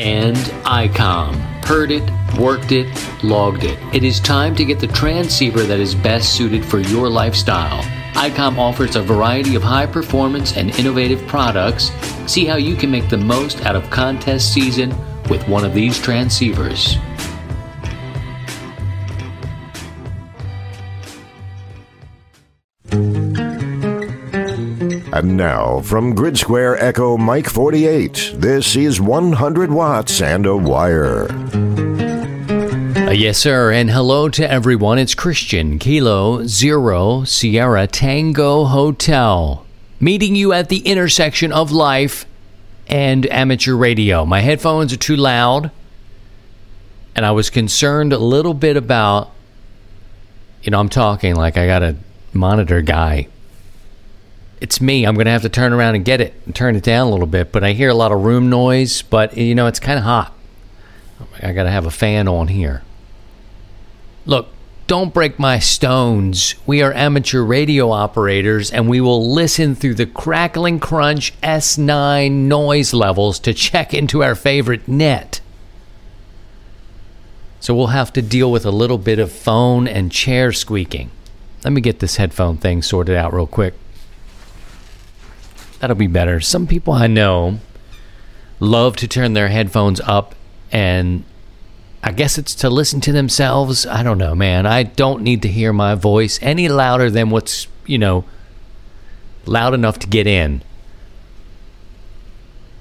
And ICOM. Heard it, worked it, logged it. It is time to get the transceiver that is best suited for your lifestyle. ICOM offers a variety of high performance and innovative products. See how you can make the most out of contest season with one of these transceivers. And now, from Grid Square Echo Mike 48, this is 100 Watts and a Wire. Uh, yes, sir, and hello to everyone. It's Christian, Kilo Zero Sierra Tango Hotel, meeting you at the intersection of life and amateur radio. My headphones are too loud, and I was concerned a little bit about, you know, I'm talking like I got a monitor guy. It's me. I'm going to have to turn around and get it and turn it down a little bit, but I hear a lot of room noise, but, you know, it's kind of hot. I got to have a fan on here. Look, don't break my stones. We are amateur radio operators and we will listen through the crackling crunch S9 noise levels to check into our favorite net. So we'll have to deal with a little bit of phone and chair squeaking. Let me get this headphone thing sorted out real quick. That'll be better. Some people I know love to turn their headphones up and I guess it's to listen to themselves. I don't know, man. I don't need to hear my voice any louder than what's, you know, loud enough to get in.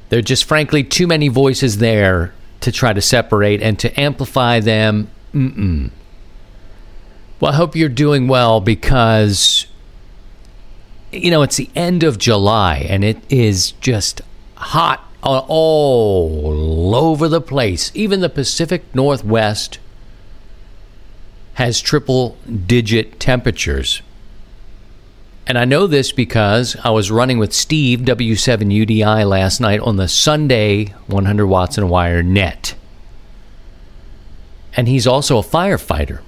There are just frankly too many voices there to try to separate and to amplify them. Mm-mm. Well, I hope you're doing well because, you know, it's the end of July and it is just hot all over the place. Even the Pacific Northwest has triple digit temperatures. And I know this because I was running with Steve W7UDI last night on the Sunday 100 watts and wire net. And he's also a firefighter.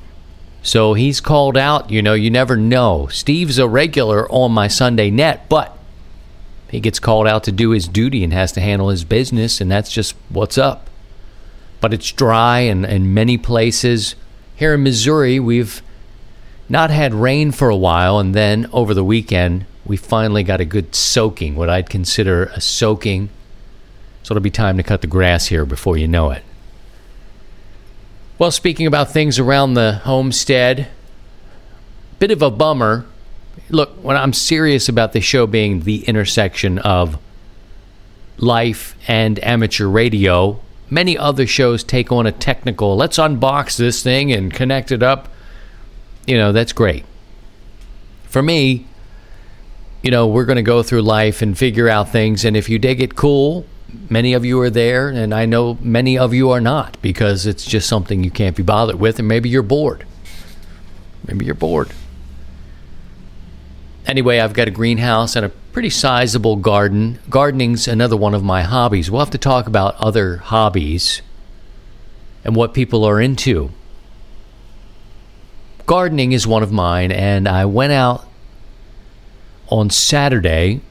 So he's called out, you know, you never know. Steve's a regular on my Sunday net, but he gets called out to do his duty and has to handle his business, and that's just what's up. But it's dry and in many places. Here in Missouri, we've not had rain for a while, and then over the weekend, we finally got a good soaking, what I'd consider a soaking. So it'll be time to cut the grass here before you know it. Well, speaking about things around the homestead, bit of a bummer look, when I'm serious about the show being the intersection of life and amateur radio, many other shows take on a technical, let's unbox this thing and connect it up. You know, that's great. For me, you know, we're going to go through life and figure out things. And if you dig it cool, many of you are there. And I know many of you are not because it's just something you can't be bothered with. And maybe you're bored. Maybe you're bored anyway, I've got a greenhouse and a pretty sizable garden. Gardening's another one of my hobbies. We'll have to talk about other hobbies and what people are into. Gardening is one of mine, and I went out on Saturday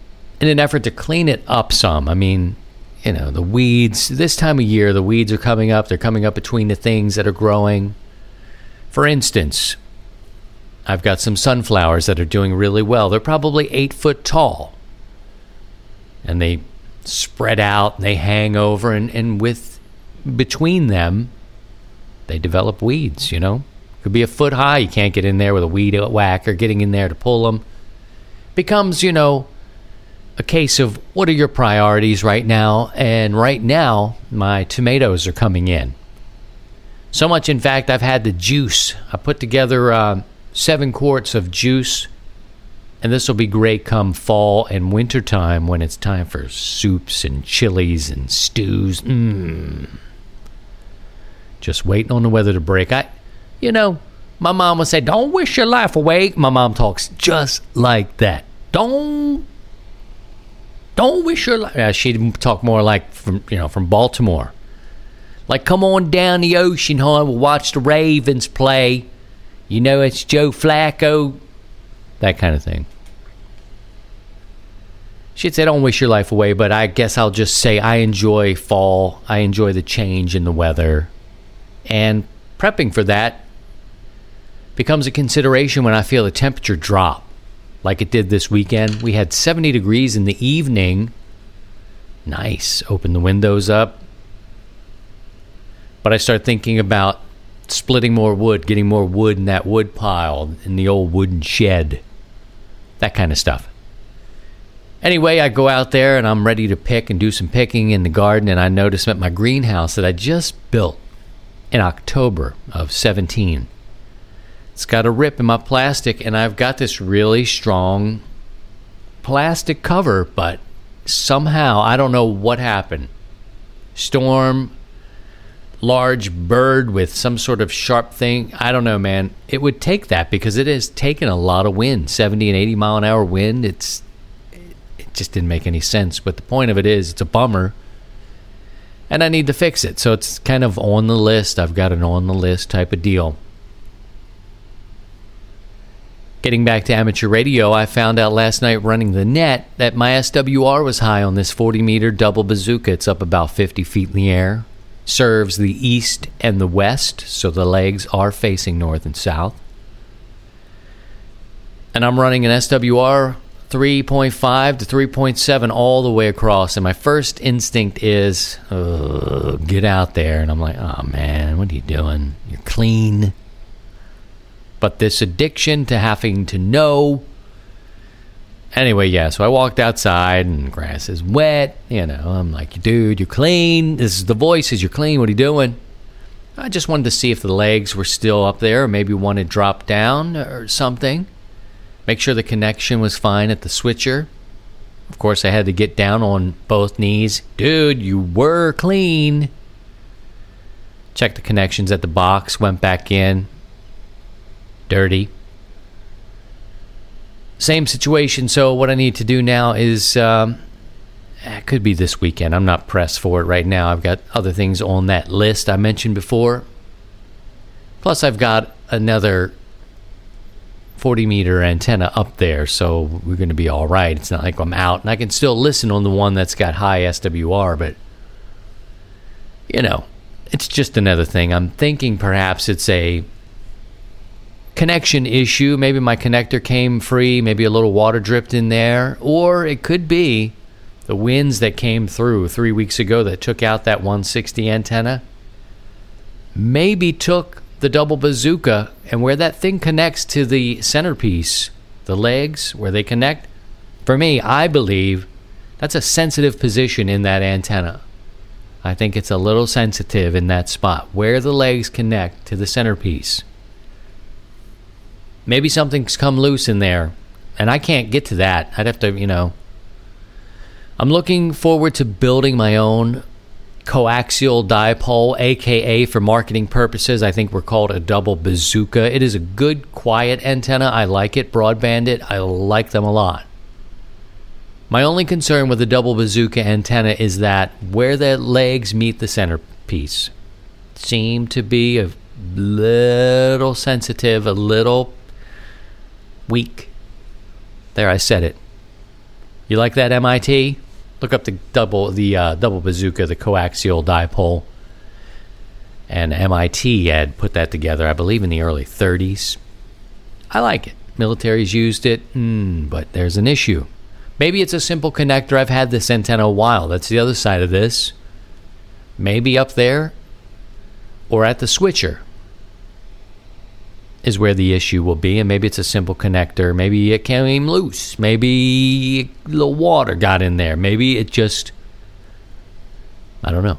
in an effort to clean it up some. I mean, you know, the weeds, this time of year, the weeds are coming up. They're coming up between the things that are growing. For instance, I've got some sunflowers that are doing really well. They're probably eight foot tall. And they spread out and they hang over, and, and with between them, they develop weeds, you know? Could be a foot high. You can't get in there with a weed whacker getting in there to pull them. Becomes, you know, a case of what are your priorities right now? And right now, my tomatoes are coming in. So much, in fact, I've had the juice. I put together uh, seven quarts of juice And this will be great come fall and winter time when it's time for soups and chilies and stews. Mmm. Just waiting on the weather to break. I, you know, my mom would say, "Don't wish your life away." My mom talks just like that. Don't, don't wish your life. Yeah, she'd talk more like from you know from Baltimore. Like, come on down the ocean, hon. We'll watch the Ravens play. You know, it's Joe Flacco. That kind of thing. She'd say, don't wish your life away, but I guess I'll just say I enjoy fall. I enjoy the change in the weather. And prepping for that becomes a consideration when I feel the temperature drop, like it did this weekend. We had 70 degrees in the evening. Nice. Open the windows up. But I start thinking about splitting more wood, getting more wood in that wood pile in the old wooden shed. That kind of stuff. Anyway, I go out there and I'm ready to pick and do some picking in the garden, and I notice at my greenhouse that I just built in October of 17. It's got a rip in my plastic, and I've got this really strong plastic cover, but somehow I don't know what happened. Storm, large bird with some sort of sharp thing. I don't know, man. It would take that because it has taken a lot of wind, 70 and 80 mile an hour wind. It's it just didn't make any sense. But the point of it is, it's a bummer, and I need to fix it. So it's kind of on the list. I've got an on the list type of deal. Getting back to amateur radio, I found out last night running the net that my SWR was high on this 40 meter double bazooka. It's up about 50 feet in the air serves the east and the west, so the legs are facing north and south. And I'm running an SWR 3.5 to 3.7 all the way across. And my first instinct is, get out there. And I'm like, oh man, what are you doing? You're clean. But this addiction to having to know Anyway, yeah, so I walked outside and grass is wet. You know, I'm like, dude, you're clean. This is the voices. You're clean. What are you doing? I just wanted to see if the legs were still up there, or maybe one had dropped down or something. Make sure the connection was fine at the switcher. Of course, I had to get down on both knees. Dude, you were clean. Checked the connections at the box, went back in. Dirty same situation. So what I need to do now is um, it could be this weekend. I'm not pressed for it right now. I've got other things on that list I mentioned before. Plus, I've got another 40 meter antenna up there, so we're going to be all right. It's not like I'm out, and I can still listen on the one that's got high SWR, but you know, it's just another thing. I'm thinking perhaps it's a connection issue. Maybe my connector came free, maybe a little water dripped in there, or it could be the winds that came through three weeks ago that took out that 160 antenna. Maybe took the double bazooka and where that thing connects to the centerpiece, the legs, where they connect. For me, I believe that's a sensitive position in that antenna. I think it's a little sensitive in that spot where the legs connect to the centerpiece maybe something's come loose in there and I can't get to that. I'd have to, you know. I'm looking forward to building my own coaxial dipole, aka for marketing purposes, I think we're called a double bazooka. It is a good, quiet antenna. I like it, broadband it. I like them a lot. My only concern with the double bazooka antenna is that where the legs meet the centerpiece seem to be a little sensitive, a little weak. There, I said it. You like that MIT? Look up the double the uh, double bazooka, the coaxial dipole. And MIT had put that together, I believe, in the early 30s. I like it. Military's used it, mm, but there's an issue. Maybe it's a simple connector. I've had this antenna a while. That's the other side of this. Maybe up there or at the switcher is where the issue will be. And maybe it's a simple connector. Maybe it came loose. Maybe a little water got in there. Maybe it just, I don't know,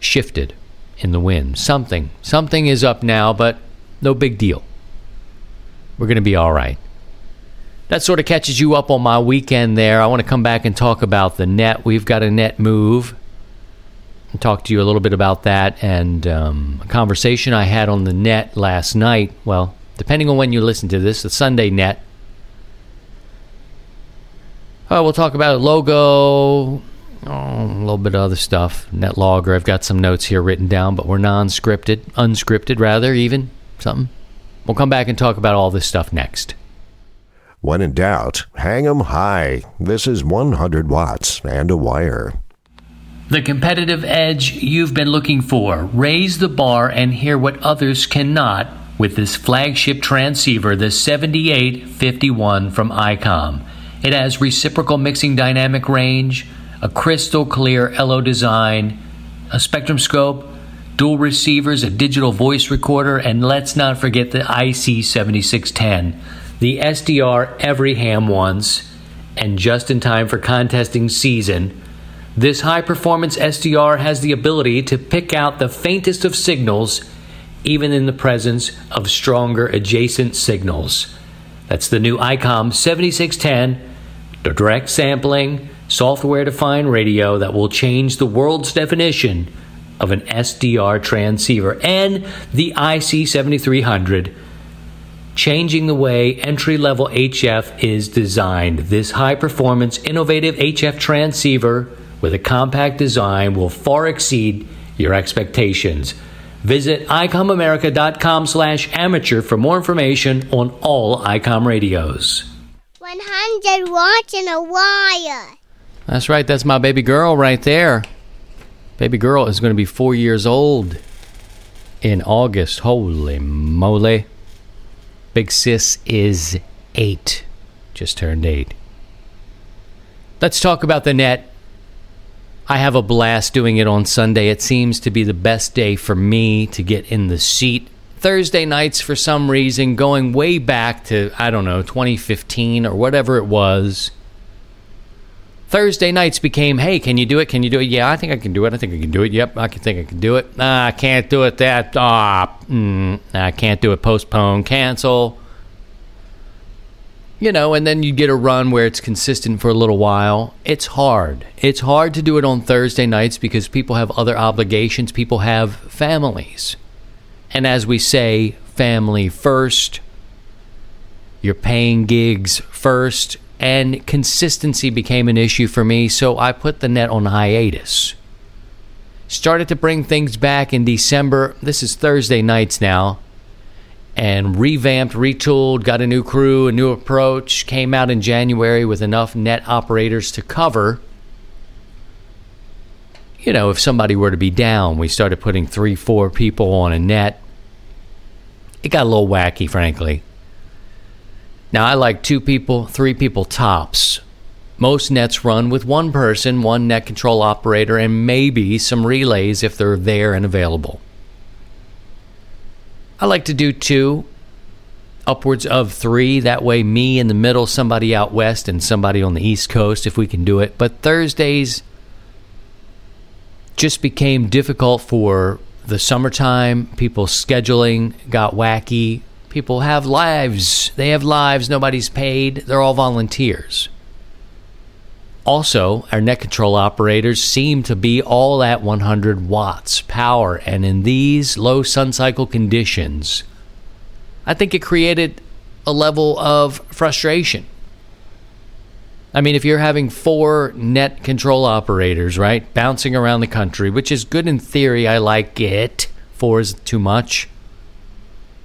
shifted in the wind. Something. Something is up now, but no big deal. We're going to be all right. that sort of catches you up on my weekend there. I want to come back and talk about the net. We've got a net move. And talk to you a little bit about that and um, a conversation I had on the net last night. Well, depending on when you listen to this, the Sunday net. Uh, we'll talk about a logo, oh, a little bit of other stuff. Net logger. I've got some notes here written down, but we're non scripted, unscripted rather, even something. We'll come back and talk about all this stuff next. When in doubt, hang 'em high. This is 100 watts and a wire. The competitive edge you've been looking for. Raise the bar and hear what others cannot with this flagship transceiver, the 7851 from ICOM. It has reciprocal mixing dynamic range, a crystal clear LO design, a spectrum scope, dual receivers, a digital voice recorder, and let's not forget the IC7610 the SDR every ham wants, and just in time for contesting season, this high performance SDR has the ability to pick out the faintest of signals, even in the presence of stronger adjacent signals. That's the new ICOM 7610, the direct sampling, software defined radio that will change the world's definition of an SDR transceiver, and the IC 7300 changing the way entry level HF is designed. This high performance, innovative HF transceiver with a compact design will far exceed your expectations. Visit icomamerica.com slash amateur for more information on all ICOM radios. 100 watts in a wire. That's right, that's my baby girl right there. Baby girl is going to be four years old in August. Holy moly. Big Sis is eight, just turned eight. Let's talk about the net. I have a blast doing it on Sunday. It seems to be the best day for me to get in the seat. Thursday nights, for some reason, going way back to, I don't know, 2015 or whatever it was. Thursday nights became, hey, can you do it? Can you do it? Yeah, I think I can do it. I think I can do it. Yep, I can think I can do it. Ah, I can't do it. That ah, mm, I can't do it. Postpone, cancel. You know, and then you get a run where it's consistent for a little while. It's hard. It's hard to do it on Thursday nights because people have other obligations. People have families. And as we say, family first. You're paying gigs first and consistency became an issue for me, so I put the net on hiatus. Started to bring things back in December. This is Thursday nights now. And revamped, retooled, got a new crew, a new approach. Came out in January with enough net operators to cover. You know, if somebody were to be down, we started putting three, four people on a net. It got a little wacky, frankly. Now, I like two people, three people tops. Most nets run with one person, one net control operator, and maybe some relays if they're there and available. I like to do two, upwards of three. That way, me in the middle, somebody out west, and somebody on the east coast if we can do it. But Thursdays just became difficult for the summertime. People scheduling got wacky People have lives. They have lives. Nobody's paid. They're all volunteers. Also, our net control operators seem to be all at 100 watts power, and in these low sun cycle conditions, I think it created a level of frustration. I mean, if you're having four net control operators, right, bouncing around the country, which is good in theory, I like it. Four is too much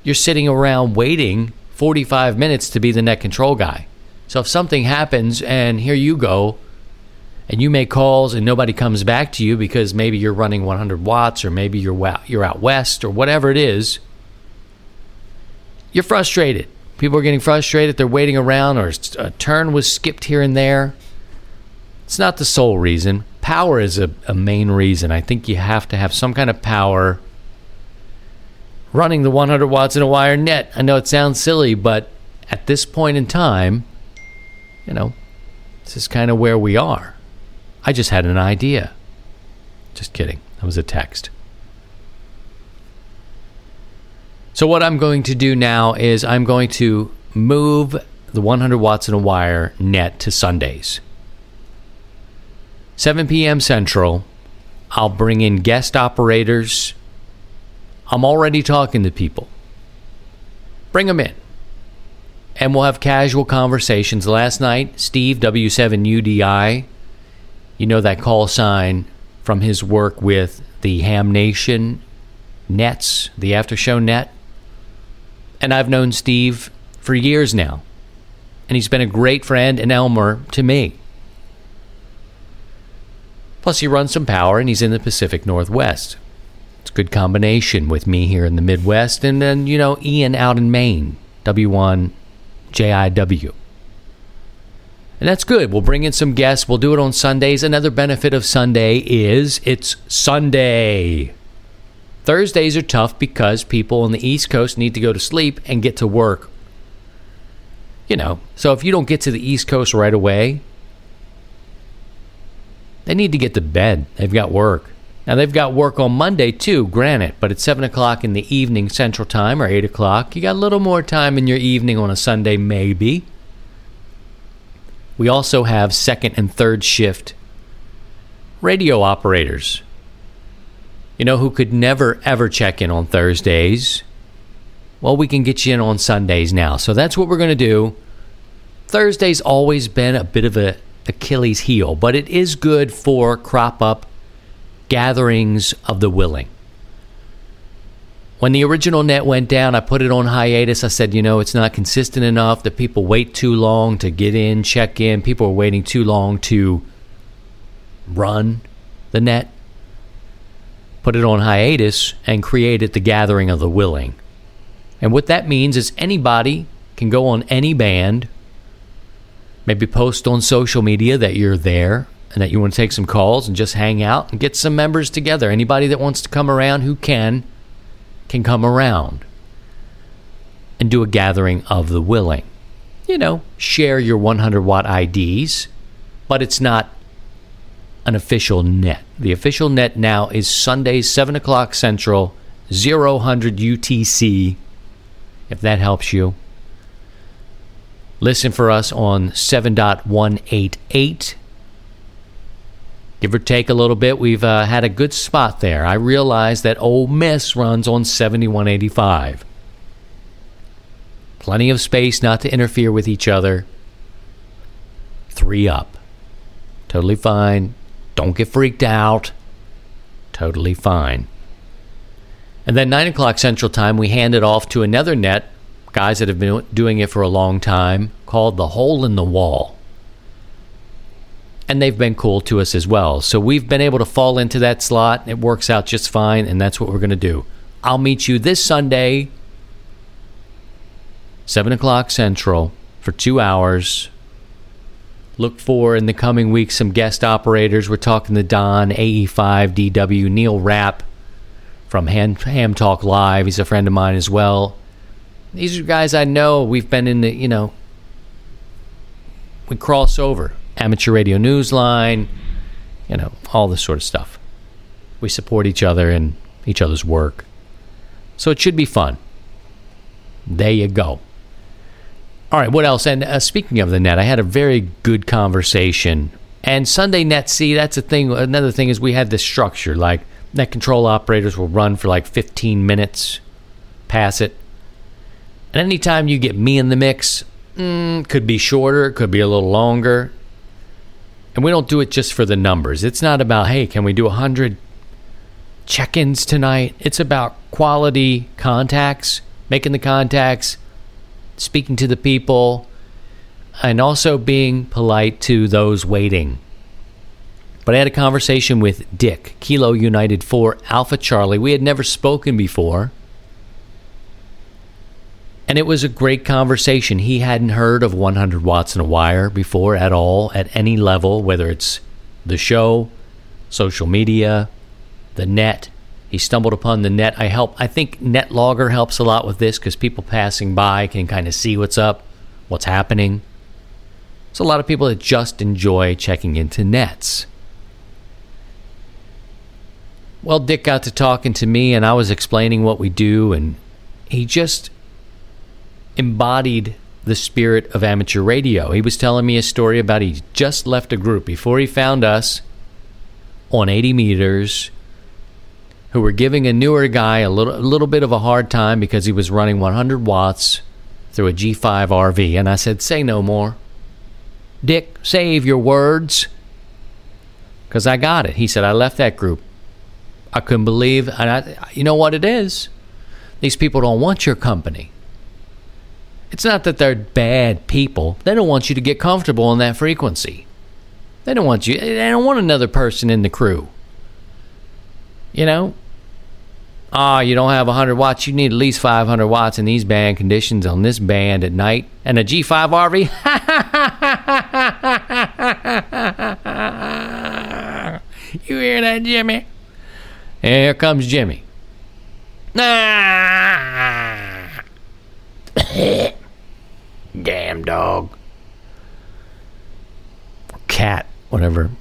you're sitting around waiting 45 minutes to be the net control guy. So if something happens and here you go, and you make calls and nobody comes back to you because maybe you're running 100 watts or maybe you're you're out west or whatever it is, you're frustrated. People are getting frustrated. They're waiting around or a turn was skipped here and there. It's not the sole reason. Power is a, a main reason. I think you have to have some kind of power running the 100 watts in a wire net. I know it sounds silly, but at this point in time, you know, this is kind of where we are. I just had an idea. Just kidding. That was a text. So, what I'm going to do now is I'm going to move the 100 watts in a wire net to Sundays. 7 p.m. Central, I'll bring in guest operators. I'm already talking to people. Bring them in. And we'll have casual conversations. Last night, Steve, W7UDI, you know that call sign from his work with the Ham Nation nets, the after show net. And I've known Steve for years now. And he's been a great friend and Elmer to me. Plus, he runs some power and he's in the Pacific Northwest. It's a good combination with me here in the Midwest and then, you know, Ian out in Maine, W1JIW. And that's good. We'll bring in some guests. We'll do it on Sundays. Another benefit of Sunday is it's Sunday. Thursdays are tough because people on the East Coast need to go to sleep and get to work. You know, so if you don't get to the East Coast right away, they need to get to bed. They've got work. Now, they've got work on Monday too, granted, but it's 7 o'clock in the evening Central Time or 8 o'clock. You got a little more time in your evening on a Sunday, maybe. We also have second and third shift radio operators. You know, who could never ever check in on Thursdays. Well, we can get you in on Sundays now. So that's what we're going to do. Thursday's always been a bit of a Achilles heel, but it is good for crop up gatherings of the willing. When the original net went down, I put it on hiatus. I said, you know, it's not consistent enough. that people wait too long to get in, check in. People are waiting too long to run the net. Put it on hiatus and created the gathering of the willing. And what that means is anybody can go on any band Maybe post on social media that you're there and that you want to take some calls and just hang out and get some members together. Anybody that wants to come around who can, can come around and do a gathering of the willing. You know, share your 100 watt IDs, but it's not an official net. The official net now is Sundays, 7 o'clock Central, 0100 UTC, if that helps you. Listen for us on 7.188. Give or take a little bit, we've uh, had a good spot there. I realize that Ole Miss runs on 7185. Plenty of space not to interfere with each other. Three up. Totally fine. Don't get freaked out. Totally fine. And then 9 o'clock Central Time, we hand it off to another net guys that have been doing it for a long time called the hole in the wall. And they've been cool to us as well. So we've been able to fall into that slot. It works out just fine, and that's what we're going to do. I'll meet you this Sunday, 7 o'clock Central, for two hours. Look for in the coming weeks some guest operators. We're talking to Don, AE5, DW, Neil Rapp from Ham, Ham Talk Live. He's a friend of mine as well. These are guys I know. We've been in the, you know, we cross over. Amateur Radio Newsline, you know, all this sort of stuff. We support each other and each other's work. So it should be fun. There you go. All right, what else? And uh, speaking of the net, I had a very good conversation. And Sunday net, see, that's a thing. Another thing is we had this structure. Like net control operators will run for like 15 minutes, pass it, and anytime you get me in the mix, mm, could be shorter, could be a little longer. And we don't do it just for the numbers. It's not about, hey, can we do 100 check ins tonight? It's about quality contacts, making the contacts, speaking to the people, and also being polite to those waiting. But I had a conversation with Dick, Kilo Uniform 4 Alpha Charlie. We had never spoken before. And it was a great conversation. He hadn't heard of 100 watts in a wire before at all, at any level, whether it's the show, social media, the net. He stumbled upon the net. I help. I think NetLogger helps a lot with this because people passing by can kind of see what's up, what's happening. There's a lot of people that just enjoy checking into nets. Well, Dick got to talking to me, and I was explaining what we do, and he just embodied the spirit of amateur radio. He was telling me a story about he just left a group before he found us on 80 meters who were giving a newer guy a little, a little bit of a hard time because he was running 100 watts through a G5 RV. And I said, Say no more. Dick, save your words. Because I got it. He said, I left that group. I couldn't believe, and I, you know what it is? These people don't want your company. It's not that they're bad people. They don't want you to get comfortable in that frequency. They don't want you, they don't want another person in the crew. You know? Ah, oh, you don't have 100 watts. You need at least 500 watts in these band conditions on this band at night. And a G5 RV? you hear that, Jimmy? Here comes Jimmy. Ah! Damn dog. Cat, whatever.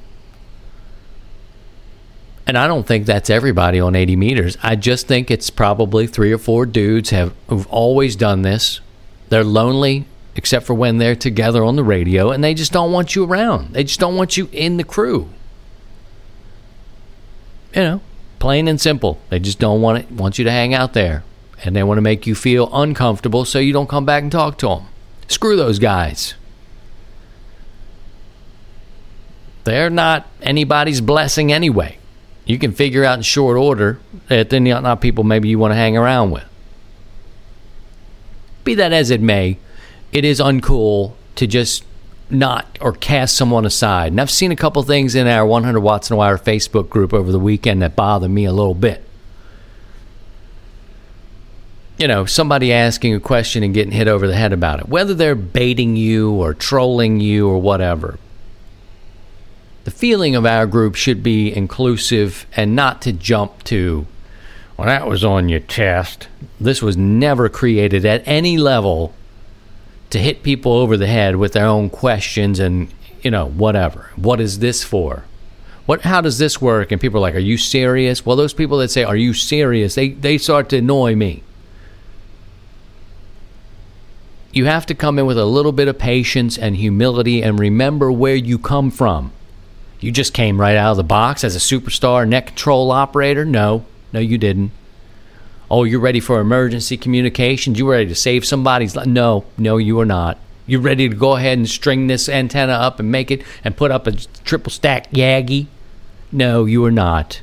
And I don't think that's everybody on 80 meters. I just think it's probably three or four dudes have who've always done this. They're lonely except for when they're together on the radio and they just don't want you around. They just don't want you in the crew. You know, plain and simple. They just don't want it want you to hang out there and they want to make you feel uncomfortable so you don't come back and talk to them. Screw those guys. They're not anybody's blessing anyway you can figure out in short order that they're not people maybe you want to hang around with. Be that as it may, it is uncool to just not or cast someone aside. And I've seen a couple things in our 100 Watts in a Wire Facebook group over the weekend that bother me a little bit. You know, somebody asking a question and getting hit over the head about it, whether they're baiting you or trolling you or whatever the feeling of our group should be inclusive and not to jump to, well, that was on your chest. This was never created at any level to hit people over the head with their own questions and, you know, whatever. What is this for? What, how does this work? And people are like, are you serious? Well, those people that say, are you serious? They, they start to annoy me. You have to come in with a little bit of patience and humility and remember where you come from. You just came right out of the box as a superstar net control operator? No, no, you didn't. Oh, you're ready for emergency communications? You ready to save somebody's life? No, no, you are not. You're ready to go ahead and string this antenna up and make it and put up a triple stack Yagi? No, you are not.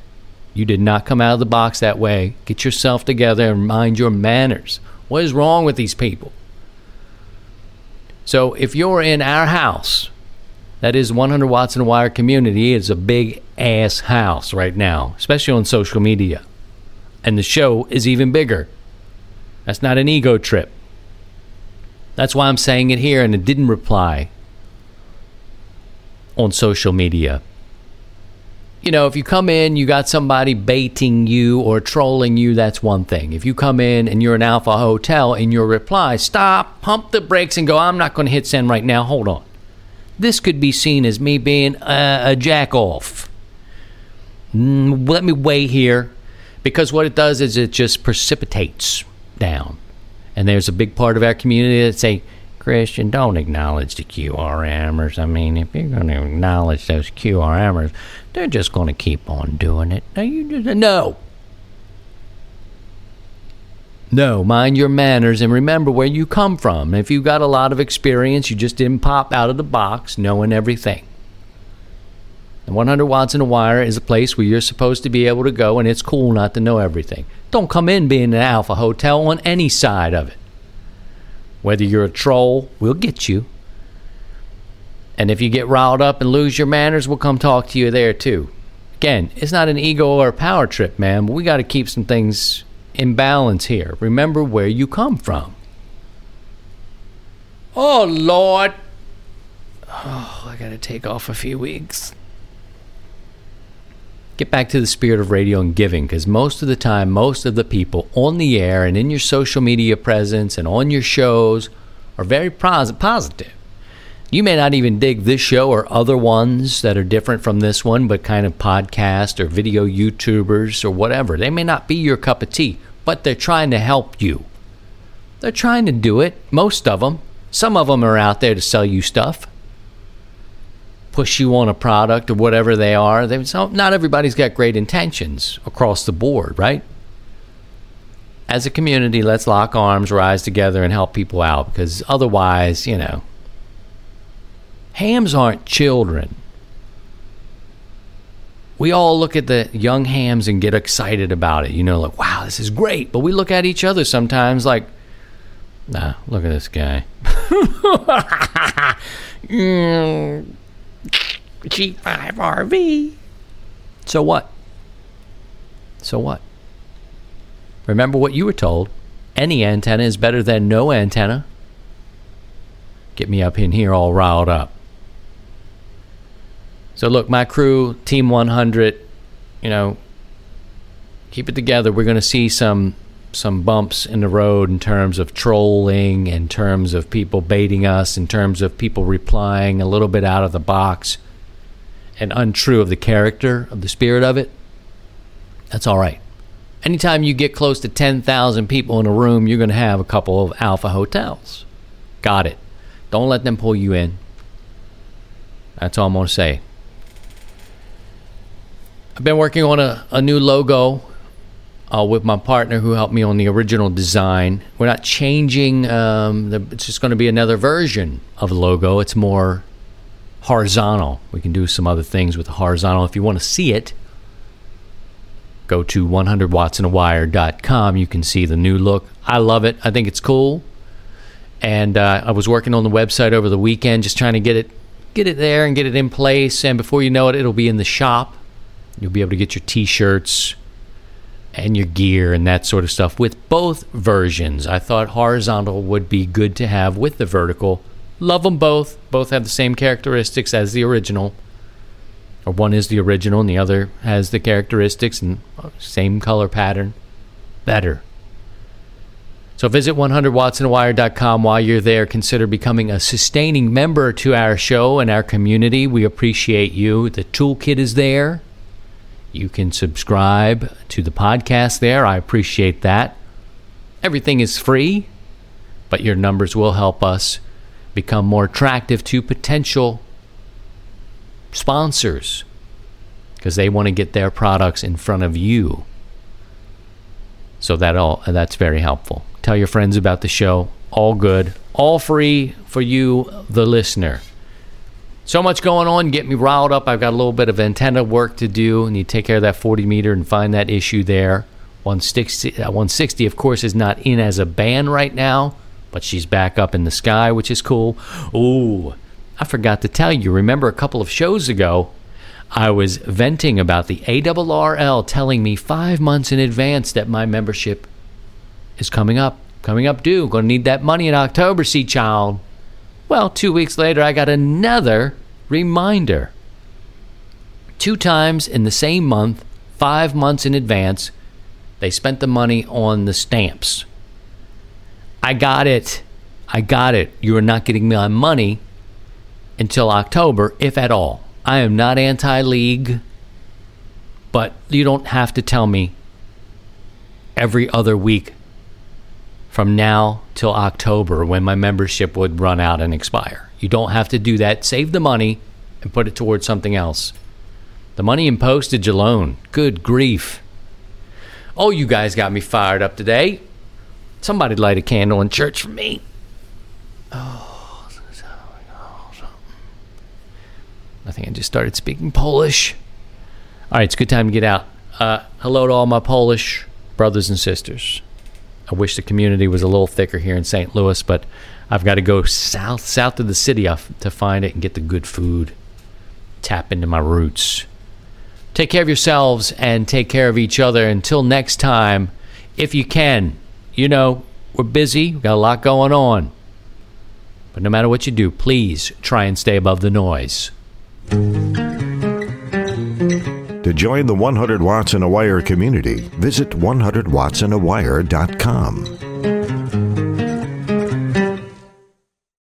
You did not come out of the box that way. Get yourself together and mind your manners. What is wrong with these people? So, if you're in our house that is 100 watts in a wire community is a big ass house right now, especially on social media. And the show is even bigger. That's not an ego trip. That's why I'm saying it here and it didn't reply on social media. You know, if you come in, you got somebody baiting you or trolling you, that's one thing. If you come in and you're an Alpha Hotel and your reply, stop, pump the brakes, and go, I'm not going to hit send right now, hold on this could be seen as me being a, a jack off. Mm, let me wait here because what it does is it just precipitates down. And there's a big part of our community that say, Christian, don't acknowledge the QRMers. I mean, if you're going to acknowledge those QRMers, they're just going to keep on doing it. No, you just, no. No, mind your manners and remember where you come from. If you've got a lot of experience, you just didn't pop out of the box knowing everything. The 100 watts in a wire is a place where you're supposed to be able to go, and it's cool not to know everything. Don't come in being an alpha hotel on any side of it. Whether you're a troll, we'll get you. And if you get riled up and lose your manners, we'll come talk to you there too. Again, it's not an ego or a power trip, man, but we got to keep some things in balance here. Remember where you come from. Oh, Lord. Oh, I got to take off a few weeks. Get back to the spirit of radio and giving because most of the time, most of the people on the air and in your social media presence and on your shows are very positive. You may not even dig this show or other ones that are different from this one, but kind of podcast or video YouTubers or whatever. They may not be your cup of tea, but they're trying to help you. They're trying to do it, most of them. Some of them are out there to sell you stuff, push you on a product or whatever they are. They, so not everybody's got great intentions across the board, right? As a community, let's lock arms, rise together, and help people out because otherwise, you know, hams aren't children. We all look at the young hams and get excited about it. You know, like, wow, this is great. But we look at each other sometimes like, nah, look at this guy. Mm, G5RV. So what? So what? Remember what you were told. Any antenna is better than no antenna. Get me up in here all riled up. So look, my crew, Team 100, you know, keep it together. We're going to see some some bumps in the road in terms of trolling, in terms of people baiting us, in terms of people replying a little bit out of the box and untrue of the character, of the spirit of it. That's all right. Anytime you get close to 10,000 people in a room, you're going to have a couple of alpha hotels. Got it. Don't let them pull you in. That's all I'm going to say. I've been working on a, a new logo uh, with my partner who helped me on the original design. We're not changing, um, the, it's just going to be another version of the logo. It's more horizontal. We can do some other things with the horizontal. If you want to see it, go to 100wattsinawire.com. You can see the new look. I love it. I think it's cool. And uh, I was working on the website over the weekend, just trying to get it get it there and get it in place. And before you know it, it'll be in the shop. You'll be able to get your T-shirts and your gear and that sort of stuff with both versions. I thought horizontal would be good to have with the vertical. Love them both. Both have the same characteristics as the original. Or one is the original and the other has the characteristics and uh, same color pattern. Better. So visit 100wattsinawire.com while you're there. Consider becoming a sustaining member to our show and our community. We appreciate you. The toolkit is there. You can subscribe to the podcast there. I appreciate that. Everything is free, but your numbers will help us become more attractive to potential sponsors because they want to get their products in front of you. So that all that's very helpful. Tell your friends about the show. All good, all free for you, the listener. So much going on, get me riled up. I've got a little bit of antenna work to do. Need to take care of that 40 meter and find that issue there. 160, uh, 160, of course, is not in as a band right now, but she's back up in the sky, which is cool. Ooh, I forgot to tell you. Remember a couple of shows ago, I was venting about the ARRL telling me five months in advance that my membership is coming up, coming up due. To need that money in October, see, child. Well, two weeks later, I got another reminder. Two times in the same month, five months in advance, they spent the money on the stamps. I got it. I got it. You are not getting my money until October, if at all. I am not anti league, but you don't have to tell me every other week from now till October when my membership would run out and expire. You don't have to do that. Save the money and put it towards something else. The money in postage alone. Good grief. Oh, you guys got me fired up today. Somebody light a candle in church for me. Oh, I think I just started speaking Polish. All right, it's a good time to get out. Uh, hello to all my Polish brothers and sisters. I wish the community was a little thicker here in St. Louis, but I've got to go south south of the city to find it and get the good food. Tap into my roots. Take care of yourselves and take care of each other. Until next time, if you can, you know, we're busy, we've got a lot going on. But no matter what you do, please try and stay above the noise. To join the 100 Watts in a Wire community, visit 100wattsinawire.com.